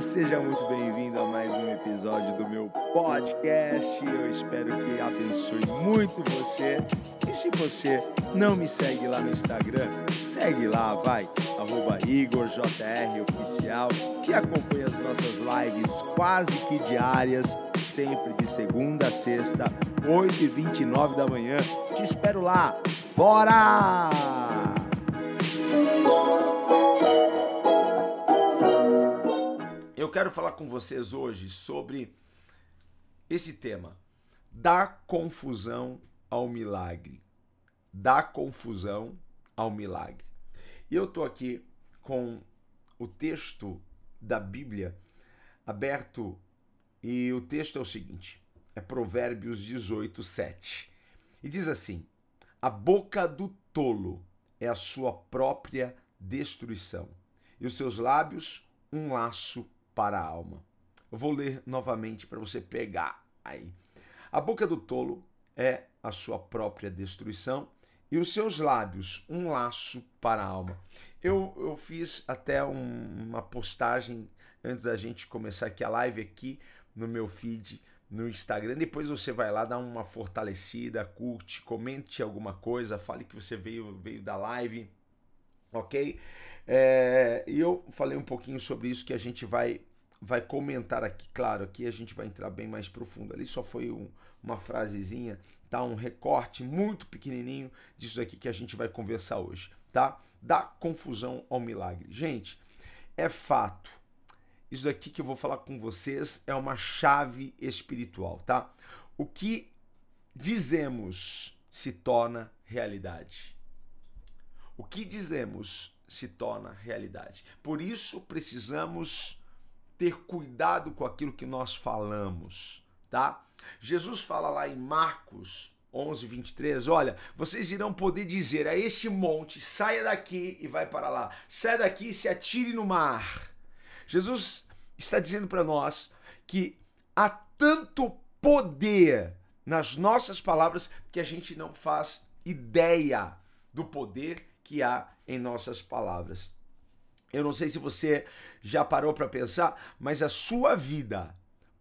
seja muito bem-vindo a mais um episódio do meu podcast. Eu espero que abençoe muito você. E se você não me segue lá no Instagram, segue lá, vai, IgorJROficial e acompanha as nossas lives quase que diárias, sempre de segunda a sexta, 8h29 da manhã. Te espero lá. Bora! Eu quero falar com vocês hoje sobre esse tema: da confusão ao milagre. Da confusão ao milagre. E eu tô aqui com o texto da Bíblia aberto e o texto é o seguinte: é Provérbios 18, 7. E diz assim: A boca do tolo é a sua própria destruição, e os seus lábios um laço para a alma. Eu vou ler novamente para você pegar aí. A boca do tolo é a sua própria destruição e os seus lábios um laço para a alma. Eu, eu fiz até um, uma postagem antes da gente começar aqui a live aqui no meu feed no Instagram. Depois você vai lá, dá uma fortalecida, curte, comente alguma coisa, fale que você veio, veio da live, ok? É, e eu falei um pouquinho sobre isso que a gente vai vai comentar aqui, claro, aqui a gente vai entrar bem mais profundo. Ali só foi um, uma frasezinha, tá? Um recorte muito pequenininho disso aqui que a gente vai conversar hoje, tá? Da confusão ao milagre. Gente, é fato. Isso daqui que eu vou falar com vocês é uma chave espiritual, tá? O que dizemos se torna realidade. O que dizemos se torna realidade. Por isso precisamos ter cuidado com aquilo que nós falamos, tá? Jesus fala lá em Marcos 11, 23, olha, vocês irão poder dizer a este monte, saia daqui e vai para lá, saia daqui e se atire no mar. Jesus está dizendo para nós que há tanto poder nas nossas palavras que a gente não faz ideia do poder que há em nossas palavras. Eu não sei se você já parou para pensar, mas a sua vida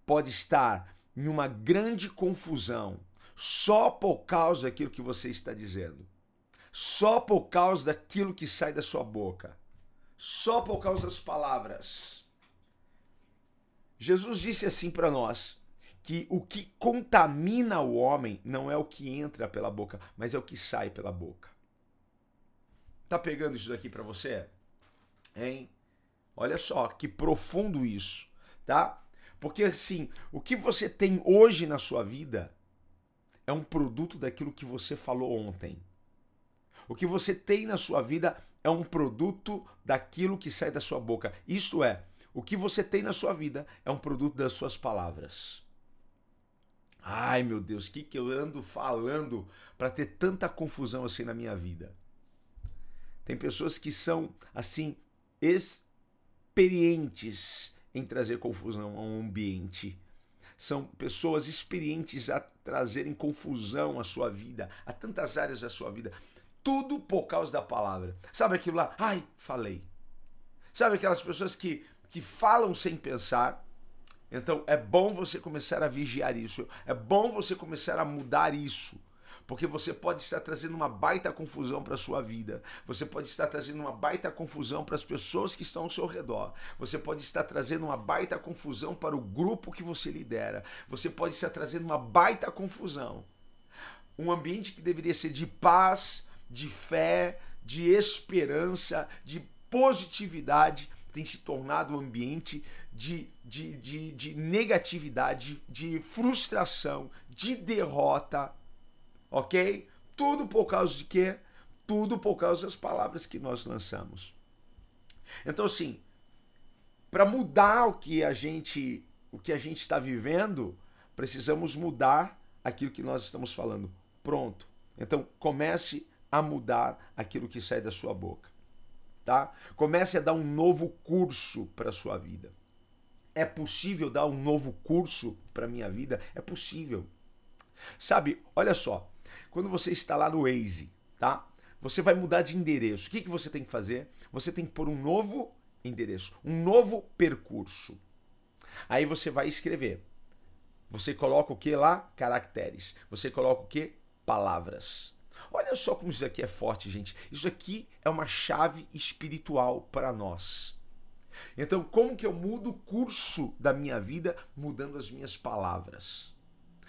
pode estar em uma grande confusão só por causa daquilo que você está dizendo. Só por causa daquilo que sai da sua boca. Só por causa das palavras. Jesus disse assim para nós que o que contamina o homem não é o que entra pela boca, mas é o que sai pela boca. Tá pegando isso daqui para você? Hein? Olha só que profundo isso, tá? Porque assim, o que você tem hoje na sua vida é um produto daquilo que você falou ontem. O que você tem na sua vida é um produto daquilo que sai da sua boca. Isto é, o que você tem na sua vida é um produto das suas palavras. Ai meu Deus, o que, que eu ando falando para ter tanta confusão assim na minha vida? Tem pessoas que são assim experientes em trazer confusão a um ambiente. São pessoas experientes a trazerem confusão à sua vida, a tantas áreas da sua vida. Tudo por causa da palavra. Sabe aquilo lá? Ai, falei. Sabe aquelas pessoas que, que falam sem pensar? Então é bom você começar a vigiar isso. É bom você começar a mudar isso porque você pode estar trazendo uma baita confusão para a sua vida. Você pode estar trazendo uma baita confusão para as pessoas que estão ao seu redor. Você pode estar trazendo uma baita confusão para o grupo que você lidera. Você pode estar trazendo uma baita confusão. Um ambiente que deveria ser de paz, de fé, de esperança, de positividade, tem se tornado um ambiente de, de, de, de negatividade, de frustração, de derrota, ok? Tudo por causa de quê? Tudo por causa das palavras que nós lançamos. Então, assim, para mudar o que a gente o que a gente está vivendo, precisamos mudar aquilo que nós estamos falando. Pronto. Então, comece a mudar aquilo que sai da sua boca. Tá? Comece a dar um novo curso para a sua vida. É possível dar um novo curso para a minha vida? É possível. Sabe, olha só, quando você está lá no Waze, tá? Você vai mudar de endereço. O que, que você tem que fazer? Você tem que pôr um novo endereço, um novo percurso. Aí você vai escrever. Você coloca o que lá? Caracteres. Você coloca o que? Palavras. Olha só como isso aqui é forte, gente. Isso aqui é uma chave espiritual para nós. Então, como que eu mudo o curso da minha vida mudando as minhas palavras?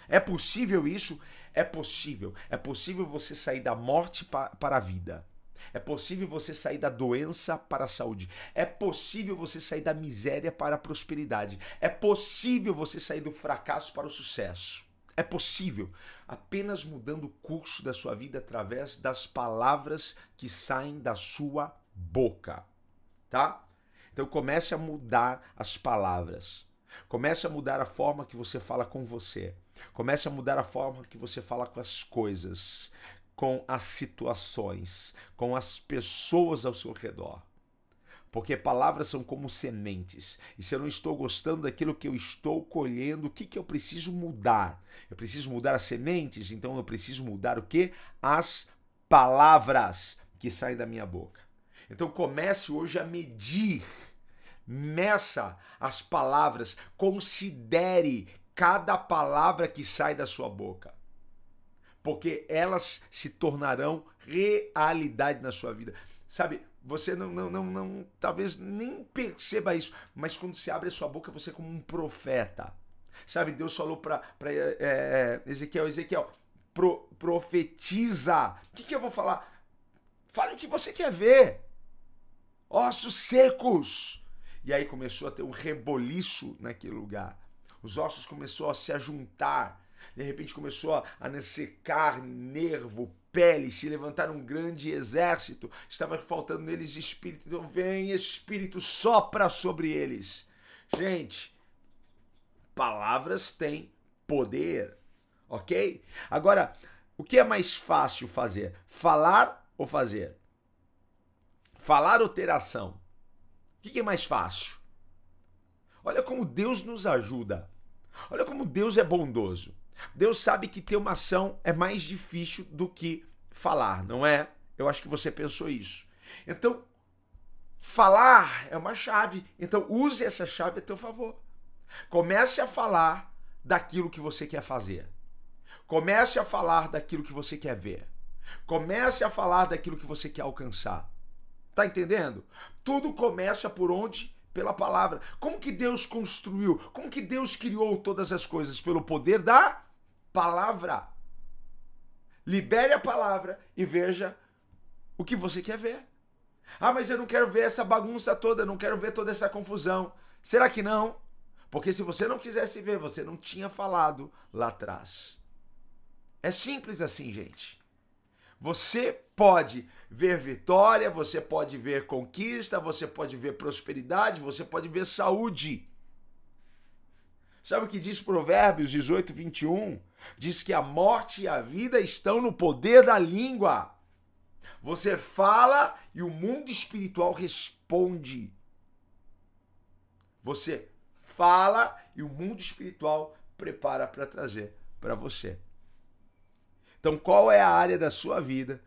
É possível isso? É possível. É possível você sair da morte para a vida. É possível você sair da doença para a saúde. É possível você sair da miséria para a prosperidade. É possível você sair do fracasso para o sucesso. É possível, apenas mudando o curso da sua vida através das palavras que saem da sua boca, tá? Então comece a mudar as palavras. Comece a mudar a forma que você fala com você. Comece a mudar a forma que você fala com as coisas, com as situações, com as pessoas ao seu redor. Porque palavras são como sementes. E se eu não estou gostando daquilo que eu estou colhendo, o que, que eu preciso mudar? Eu preciso mudar as sementes, então eu preciso mudar o que? As palavras que saem da minha boca. Então comece hoje a medir meça as palavras, considere cada palavra que sai da sua boca. Porque elas se tornarão realidade na sua vida. Sabe, você não, não, não, não talvez nem perceba isso, mas quando se abre a sua boca, você é como um profeta. Sabe, Deus falou para é, é, Ezequiel, Ezequiel, pro, profetiza. O que, que eu vou falar? Fale o que você quer ver. Ossos secos. E aí começou a ter um reboliço naquele lugar. Os ossos começaram a se ajuntar. De repente começou a nascer carne, nervo, pele, se levantar um grande exército. Estava faltando neles espírito. Então vem espírito, sopra sobre eles. Gente, palavras têm poder, ok? Agora, o que é mais fácil fazer? Falar ou fazer? Falar ou ter ação? O que é mais fácil? Olha como Deus nos ajuda. Olha como Deus é bondoso. Deus sabe que ter uma ação é mais difícil do que falar, não é? Eu acho que você pensou isso. Então, falar é uma chave. Então, use essa chave a teu favor. Comece a falar daquilo que você quer fazer. Comece a falar daquilo que você quer ver. Comece a falar daquilo que você quer alcançar. Tá entendendo? Tudo começa por onde? Pela palavra. Como que Deus construiu? Como que Deus criou todas as coisas? Pelo poder da palavra. Libere a palavra e veja o que você quer ver. Ah, mas eu não quero ver essa bagunça toda, não quero ver toda essa confusão. Será que não? Porque se você não quisesse ver, você não tinha falado lá atrás. É simples assim, gente. Você pode ver vitória, você pode ver conquista, você pode ver prosperidade, você pode ver saúde. Sabe o que diz Provérbios 18, 21? Diz que a morte e a vida estão no poder da língua. Você fala e o mundo espiritual responde. Você fala e o mundo espiritual prepara para trazer para você. Então, qual é a área da sua vida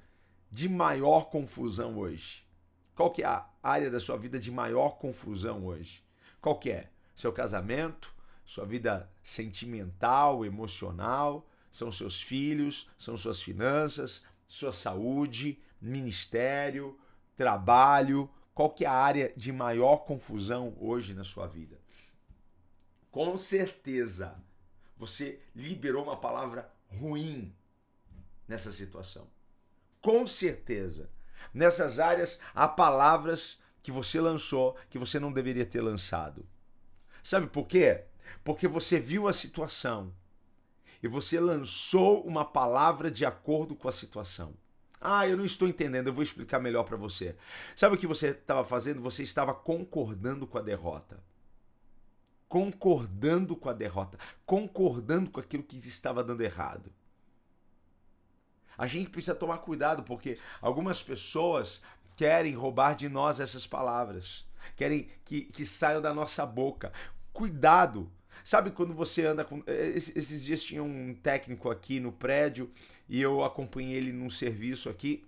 de maior confusão hoje? Qual que é a área da sua vida de maior confusão hoje? Qual que é? Seu casamento, sua vida sentimental, emocional, são seus filhos, são suas finanças, sua saúde, ministério, trabalho, qual que é a área de maior confusão hoje na sua vida? Com certeza, você liberou uma palavra ruim nessa situação. Com certeza. Nessas áreas há palavras que você lançou que você não deveria ter lançado. Sabe por quê? Porque você viu a situação e você lançou uma palavra de acordo com a situação. Ah, eu não estou entendendo, eu vou explicar melhor para você. Sabe o que você estava fazendo? Você estava concordando com a derrota. Concordando com a derrota, concordando com aquilo que estava dando errado. A gente precisa tomar cuidado porque algumas pessoas querem roubar de nós essas palavras, querem que, que saiam da nossa boca. Cuidado! Sabe quando você anda com. Eh, esses dias tinha um técnico aqui no prédio e eu acompanhei ele num serviço aqui.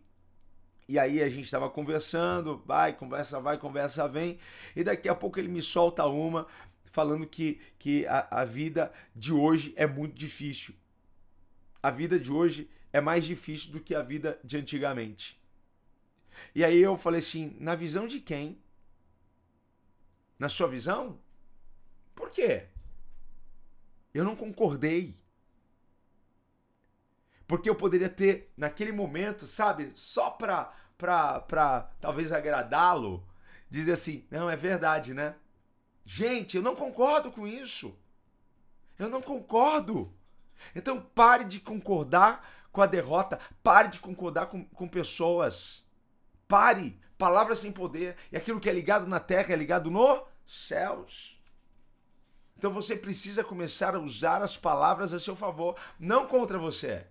E aí a gente estava conversando, vai, conversa, vai, conversa, vem. E daqui a pouco ele me solta uma falando que, que a, a vida de hoje é muito difícil. A vida de hoje é mais difícil do que a vida de antigamente. E aí eu falei assim: na visão de quem? Na sua visão? Por quê? Eu não concordei. Porque eu poderia ter, naquele momento, sabe, só pra, pra, pra talvez agradá-lo, dizer assim: não, é verdade, né? Gente, eu não concordo com isso. Eu não concordo. Então pare de concordar com a derrota, pare de concordar com, com pessoas. Pare. Palavras sem poder. E aquilo que é ligado na terra é ligado nos céus. Então você precisa começar a usar as palavras a seu favor, não contra você.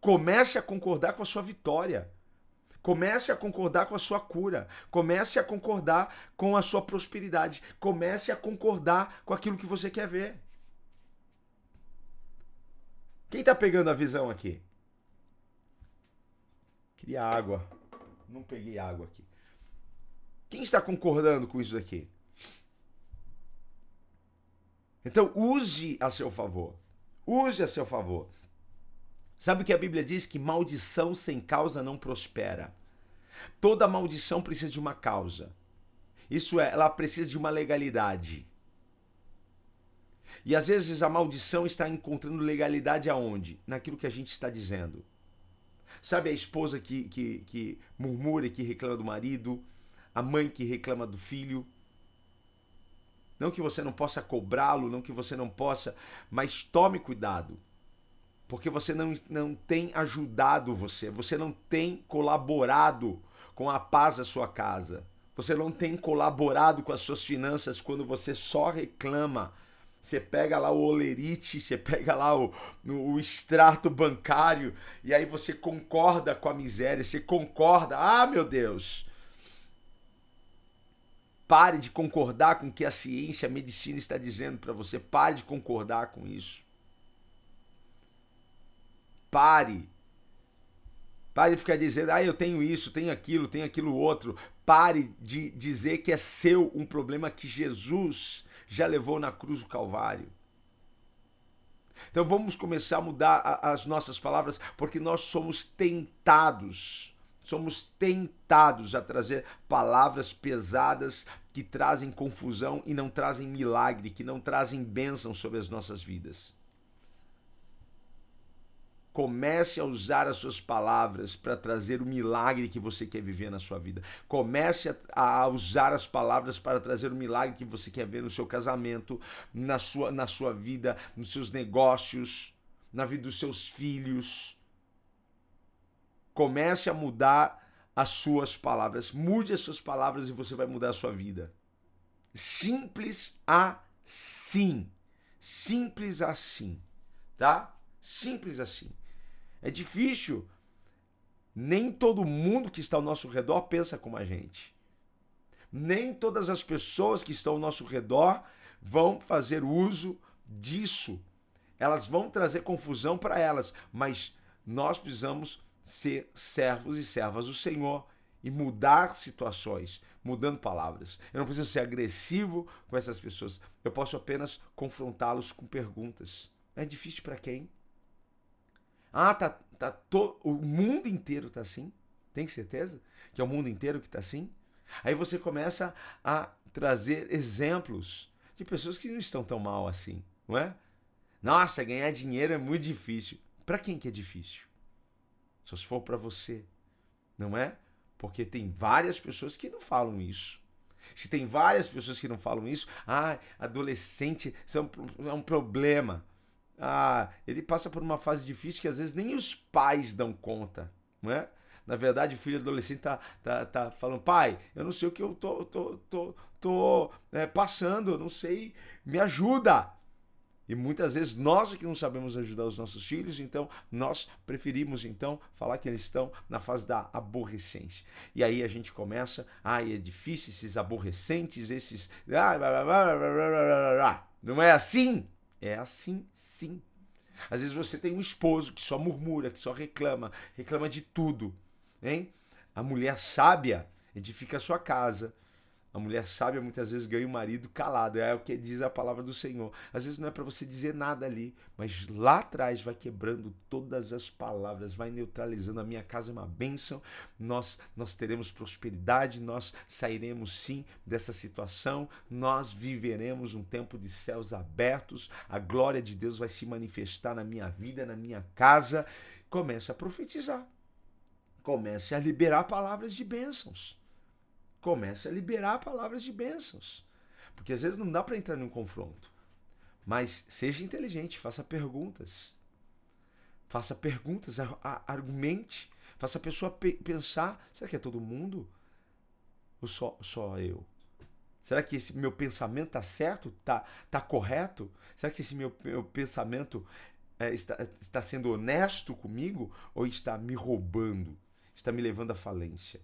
Comece a concordar com a sua vitória. Comece a concordar com a sua cura. Comece a concordar com a sua prosperidade. Comece a concordar com aquilo que você quer ver. Quem está pegando a visão aqui? Queria água. Não peguei água aqui. Quem está concordando com isso daqui? Então use a seu favor. Use a seu favor. Sabe o que a Bíblia diz? Que maldição sem causa não prospera. Toda maldição precisa de uma causa. Isso é, ela precisa de uma legalidade. E às vezes a maldição está encontrando legalidade aonde? Naquilo que a gente está dizendo. Sabe a esposa que, que, que murmura e que reclama do marido, a mãe que reclama do filho. Não que você não possa cobrá-lo, não que você não possa, mas tome cuidado porque você não, não tem ajudado você, você não tem colaborado com a paz da sua casa, você não tem colaborado com as suas finanças quando você só reclama. Você pega lá o olerite, você pega lá o, o extrato bancário e aí você concorda com a miséria, você concorda, ah meu Deus, Pare de concordar com o que a ciência, a medicina está dizendo para você. Pare de concordar com isso. Pare. Pare de ficar dizendo, ah, eu tenho isso, tenho aquilo, tenho aquilo outro. Pare de dizer que é seu um problema que Jesus já levou na cruz do Calvário. Então vamos começar a mudar as nossas palavras, porque nós somos tentados, somos tentados a trazer palavras pesadas que trazem confusão e não trazem milagre, que não trazem bênção sobre as nossas vidas. Comece a usar as suas palavras para trazer o milagre que você quer viver na sua vida. Comece a, usar as palavras para trazer o milagre que você quer ver no seu casamento, na sua, na sua vida, nos seus negócios, na vida dos seus filhos. Comece a mudar as suas palavras. Mude as suas palavras e você vai mudar a sua vida. Simples assim. Simples assim, tá? Simples assim. É difícil. Nem todo mundo que está ao nosso redor pensa como a gente. Nem todas as pessoas que estão ao nosso redor vão fazer uso disso. Elas vão trazer confusão para elas, mas nós precisamos ser servos e servas do Senhor e mudar situações, mudando palavras. Eu não preciso ser agressivo com essas pessoas. Eu posso apenas confrontá-los com perguntas. É difícil para quem? Ah, tá, tá to... o mundo inteiro tá assim? Tem certeza que é o mundo inteiro que tá assim? Aí você começa a trazer exemplos de pessoas que não estão tão mal assim, não é? Nossa, ganhar dinheiro é muito difícil. Para quem que é difícil? Só se for para você, não é? Porque tem várias pessoas que não falam isso. Se tem várias pessoas que não falam isso, ah, adolescente é um problema. Ah, ele passa por uma fase difícil que às vezes nem os pais dão conta, não é? Na verdade, o filho adolescente tá, tá, tá falando, pai, eu não sei o que eu tô, tô, tô, tô é, passando, eu não sei, me ajuda. E muitas vezes nós é que não sabemos ajudar os nossos filhos, então nós preferimos então falar que eles estão na fase da aborrecência. E aí a gente começa, ah, é difícil esses aborrecentes, esses. Não é assim? É assim sim. Às vezes você tem um esposo que só murmura, que só reclama, reclama de tudo. Hein? A mulher sábia edifica a sua casa. A mulher sábia muitas vezes ganha o marido calado, é o que diz a palavra do Senhor. Às vezes não é para você dizer nada ali, mas lá atrás vai quebrando todas as palavras, vai neutralizando. A minha casa é uma bênção, nós, nós teremos prosperidade, nós sairemos sim dessa situação, nós viveremos um tempo de céus abertos, a glória de Deus vai se manifestar na minha vida, na minha casa. Comece a profetizar, comece a liberar palavras de bênçãos comece a liberar palavras de bênçãos. Porque às vezes não dá para entrar num confronto. Mas seja inteligente, faça perguntas. Faça perguntas, argumente, faça a pessoa pensar: será que é todo mundo? Ou só, só eu? Será que esse meu pensamento está certo? Está tá correto? Será que esse meu, meu pensamento é, está, está sendo honesto comigo? Ou está me roubando? Está me levando à falência?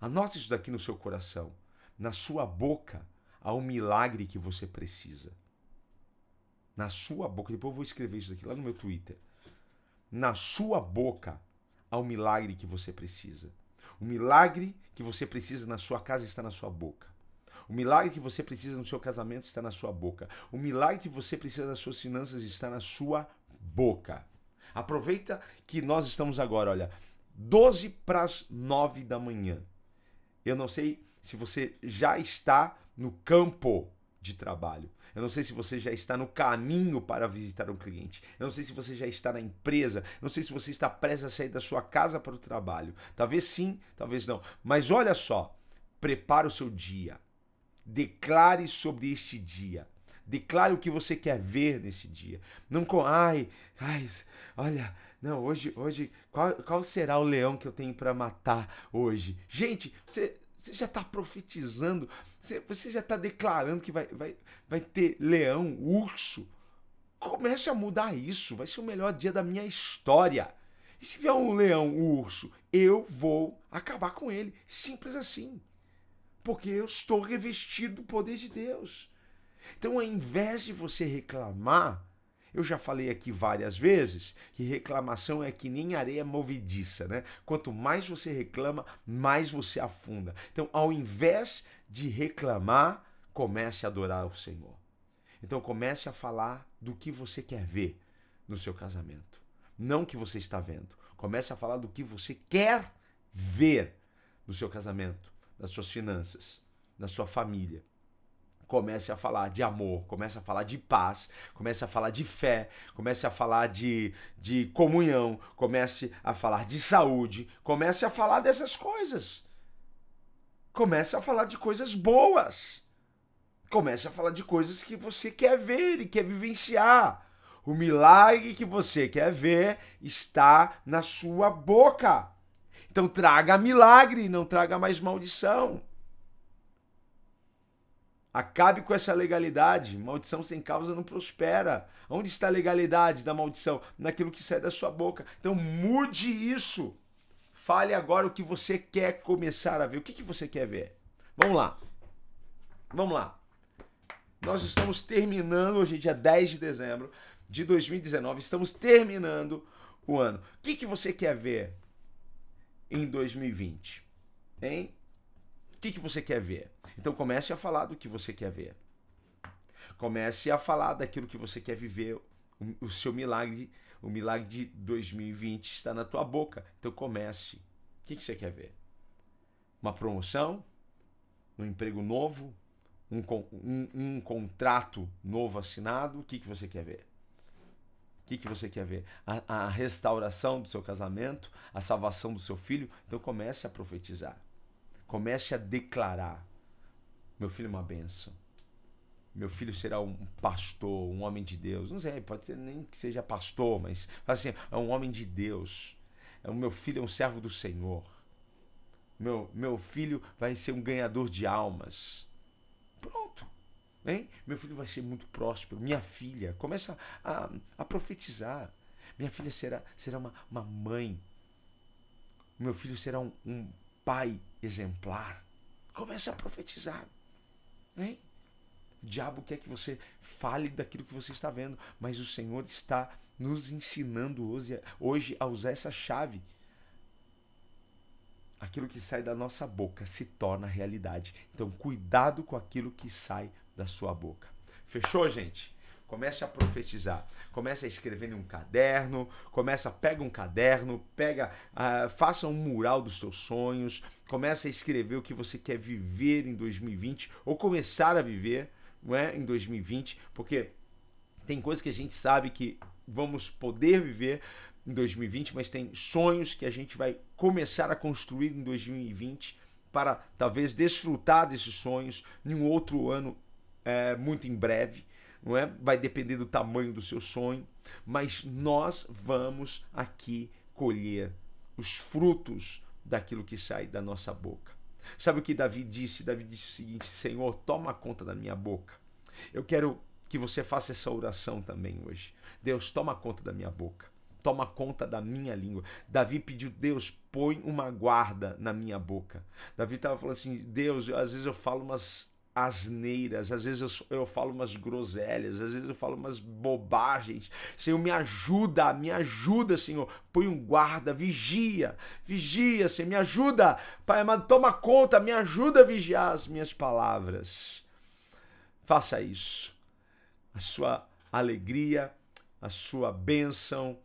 Anote isso daqui no seu coração. Na sua boca há um milagre que você precisa. Na sua boca, depois eu vou escrever isso daqui lá no meu Twitter. Na sua boca há um milagre que você precisa. O milagre que você precisa na sua casa está na sua boca. O milagre que você precisa no seu casamento está na sua boca. O milagre que você precisa das suas finanças está na sua boca. Aproveita que nós estamos agora, olha, 12 para as 9 da manhã. Eu não sei se você já está no campo de trabalho. Eu não sei se você já está no caminho para visitar um cliente. Eu não sei se você já está na empresa. Eu não sei se você está prestes a sair da sua casa para o trabalho. Talvez sim, talvez não. Mas olha só, prepare o seu dia. Declare sobre este dia. Declare o que você quer ver nesse dia. Não com, ai, ai, olha, não, hoje, hoje, qual, qual será o leão que eu tenho para matar hoje? Gente, você, você já está profetizando, você, você já está declarando que vai, vai, vai ter leão, urso. Comece a mudar isso, vai ser o melhor dia da minha história. E se vier um leão, um urso, eu vou acabar com ele. Simples assim. Porque eu estou revestido do poder de Deus. Então, ao invés de você reclamar, eu já falei aqui várias vezes que reclamação é que nem areia movediça, né? Quanto mais você reclama, mais você afunda. Então, ao invés de reclamar, comece a adorar o Senhor. Então, comece a falar do que você quer ver no seu casamento, não o que você está vendo. Comece a falar do que você quer ver no seu casamento, nas suas finanças, na sua família comece a falar de amor, comece a falar de paz, comece a falar de fé, comece a falar de, de comunhão, comece a falar de saúde, comece a falar dessas coisas. Comece a falar de coisas boas. Comece a falar de coisas que você quer ver e quer vivenciar. O milagre que você quer ver está na sua boca. Então traga milagre, não traga mais maldição. Acabe com essa legalidade. Maldição sem causa não prospera. Onde está a legalidade da maldição? Naquilo que sai da sua boca. Então mude isso. Fale agora o que você quer começar a ver. O que, que você quer ver? Vamos lá. Vamos lá. Nós estamos terminando, hoje é dia 10 de dezembro de 2019. Estamos terminando o ano. O que, que você quer ver em 2020? Hein? O que, que você quer ver? Então comece a falar do que você quer ver. Comece a falar daquilo que você quer viver. O, o seu milagre, o milagre de 2020 está na tua boca. Então comece. O que, que você quer ver? Uma promoção? Um emprego novo? Um, um, um contrato novo assinado? O que, que você quer ver? O que, que você quer ver? A, a restauração do seu casamento, a salvação do seu filho. Então comece a profetizar. Comece a declarar. Meu filho é uma benção. Meu filho será um pastor, um homem de Deus. Não sei, pode ser nem que seja pastor, mas assim, é um homem de Deus. O meu filho é um servo do Senhor. Meu, meu filho vai ser um ganhador de almas. Pronto. Hein? Meu filho vai ser muito próspero. Minha filha, começa a, a, a profetizar. Minha filha será, será uma, uma mãe. Meu filho será um, um pai exemplar. Comece a profetizar. Hein? O diabo quer que você fale daquilo que você está vendo, mas o Senhor está nos ensinando hoje, hoje a usar essa chave. aquilo que sai da nossa boca se torna realidade. Então, cuidado com aquilo que sai da sua boca. Fechou, gente? Comece a profetizar. Comece a escrever em um caderno. Começa, pega um caderno, pega, uh, faça um mural dos seus sonhos. Comece a escrever o que você quer viver em 2020 ou começar a viver, não é, em 2020, porque tem coisas que a gente sabe que vamos poder viver em 2020, mas tem sonhos que a gente vai começar a construir em 2020 para talvez desfrutar desses sonhos em um outro ano é, muito em breve, não é? Vai depender do tamanho do seu sonho, mas nós vamos aqui colher os frutos daquilo que sai da nossa boca. Sabe o que Davi disse? Davi disse o seguinte: Senhor, toma conta da minha boca. Eu quero que você faça essa oração também hoje. Deus, toma conta da minha boca. Toma conta da minha língua. Davi pediu, Deus, põe uma guarda na minha boca. Davi estava falando assim: Deus, às vezes eu falo umas asneiras, às vezes eu, eu falo umas groselhas, às vezes eu falo umas bobagens. Senhor, me ajuda, me ajuda, Senhor. Põe um guarda, vigia, vigia, Senhor, me ajuda. Pai amado, toma conta, me ajuda a vigiar as minhas palavras. Faça isso. A sua alegria, a sua bênção,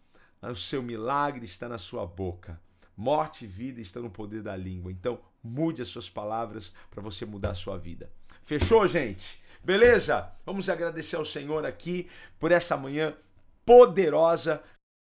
o seu milagre está na sua boca. Morte e vida estão no poder da língua. Então, mude as suas palavras para você mudar a sua vida. Fechou, gente? Beleza? Vamos agradecer ao Senhor aqui por essa manhã poderosa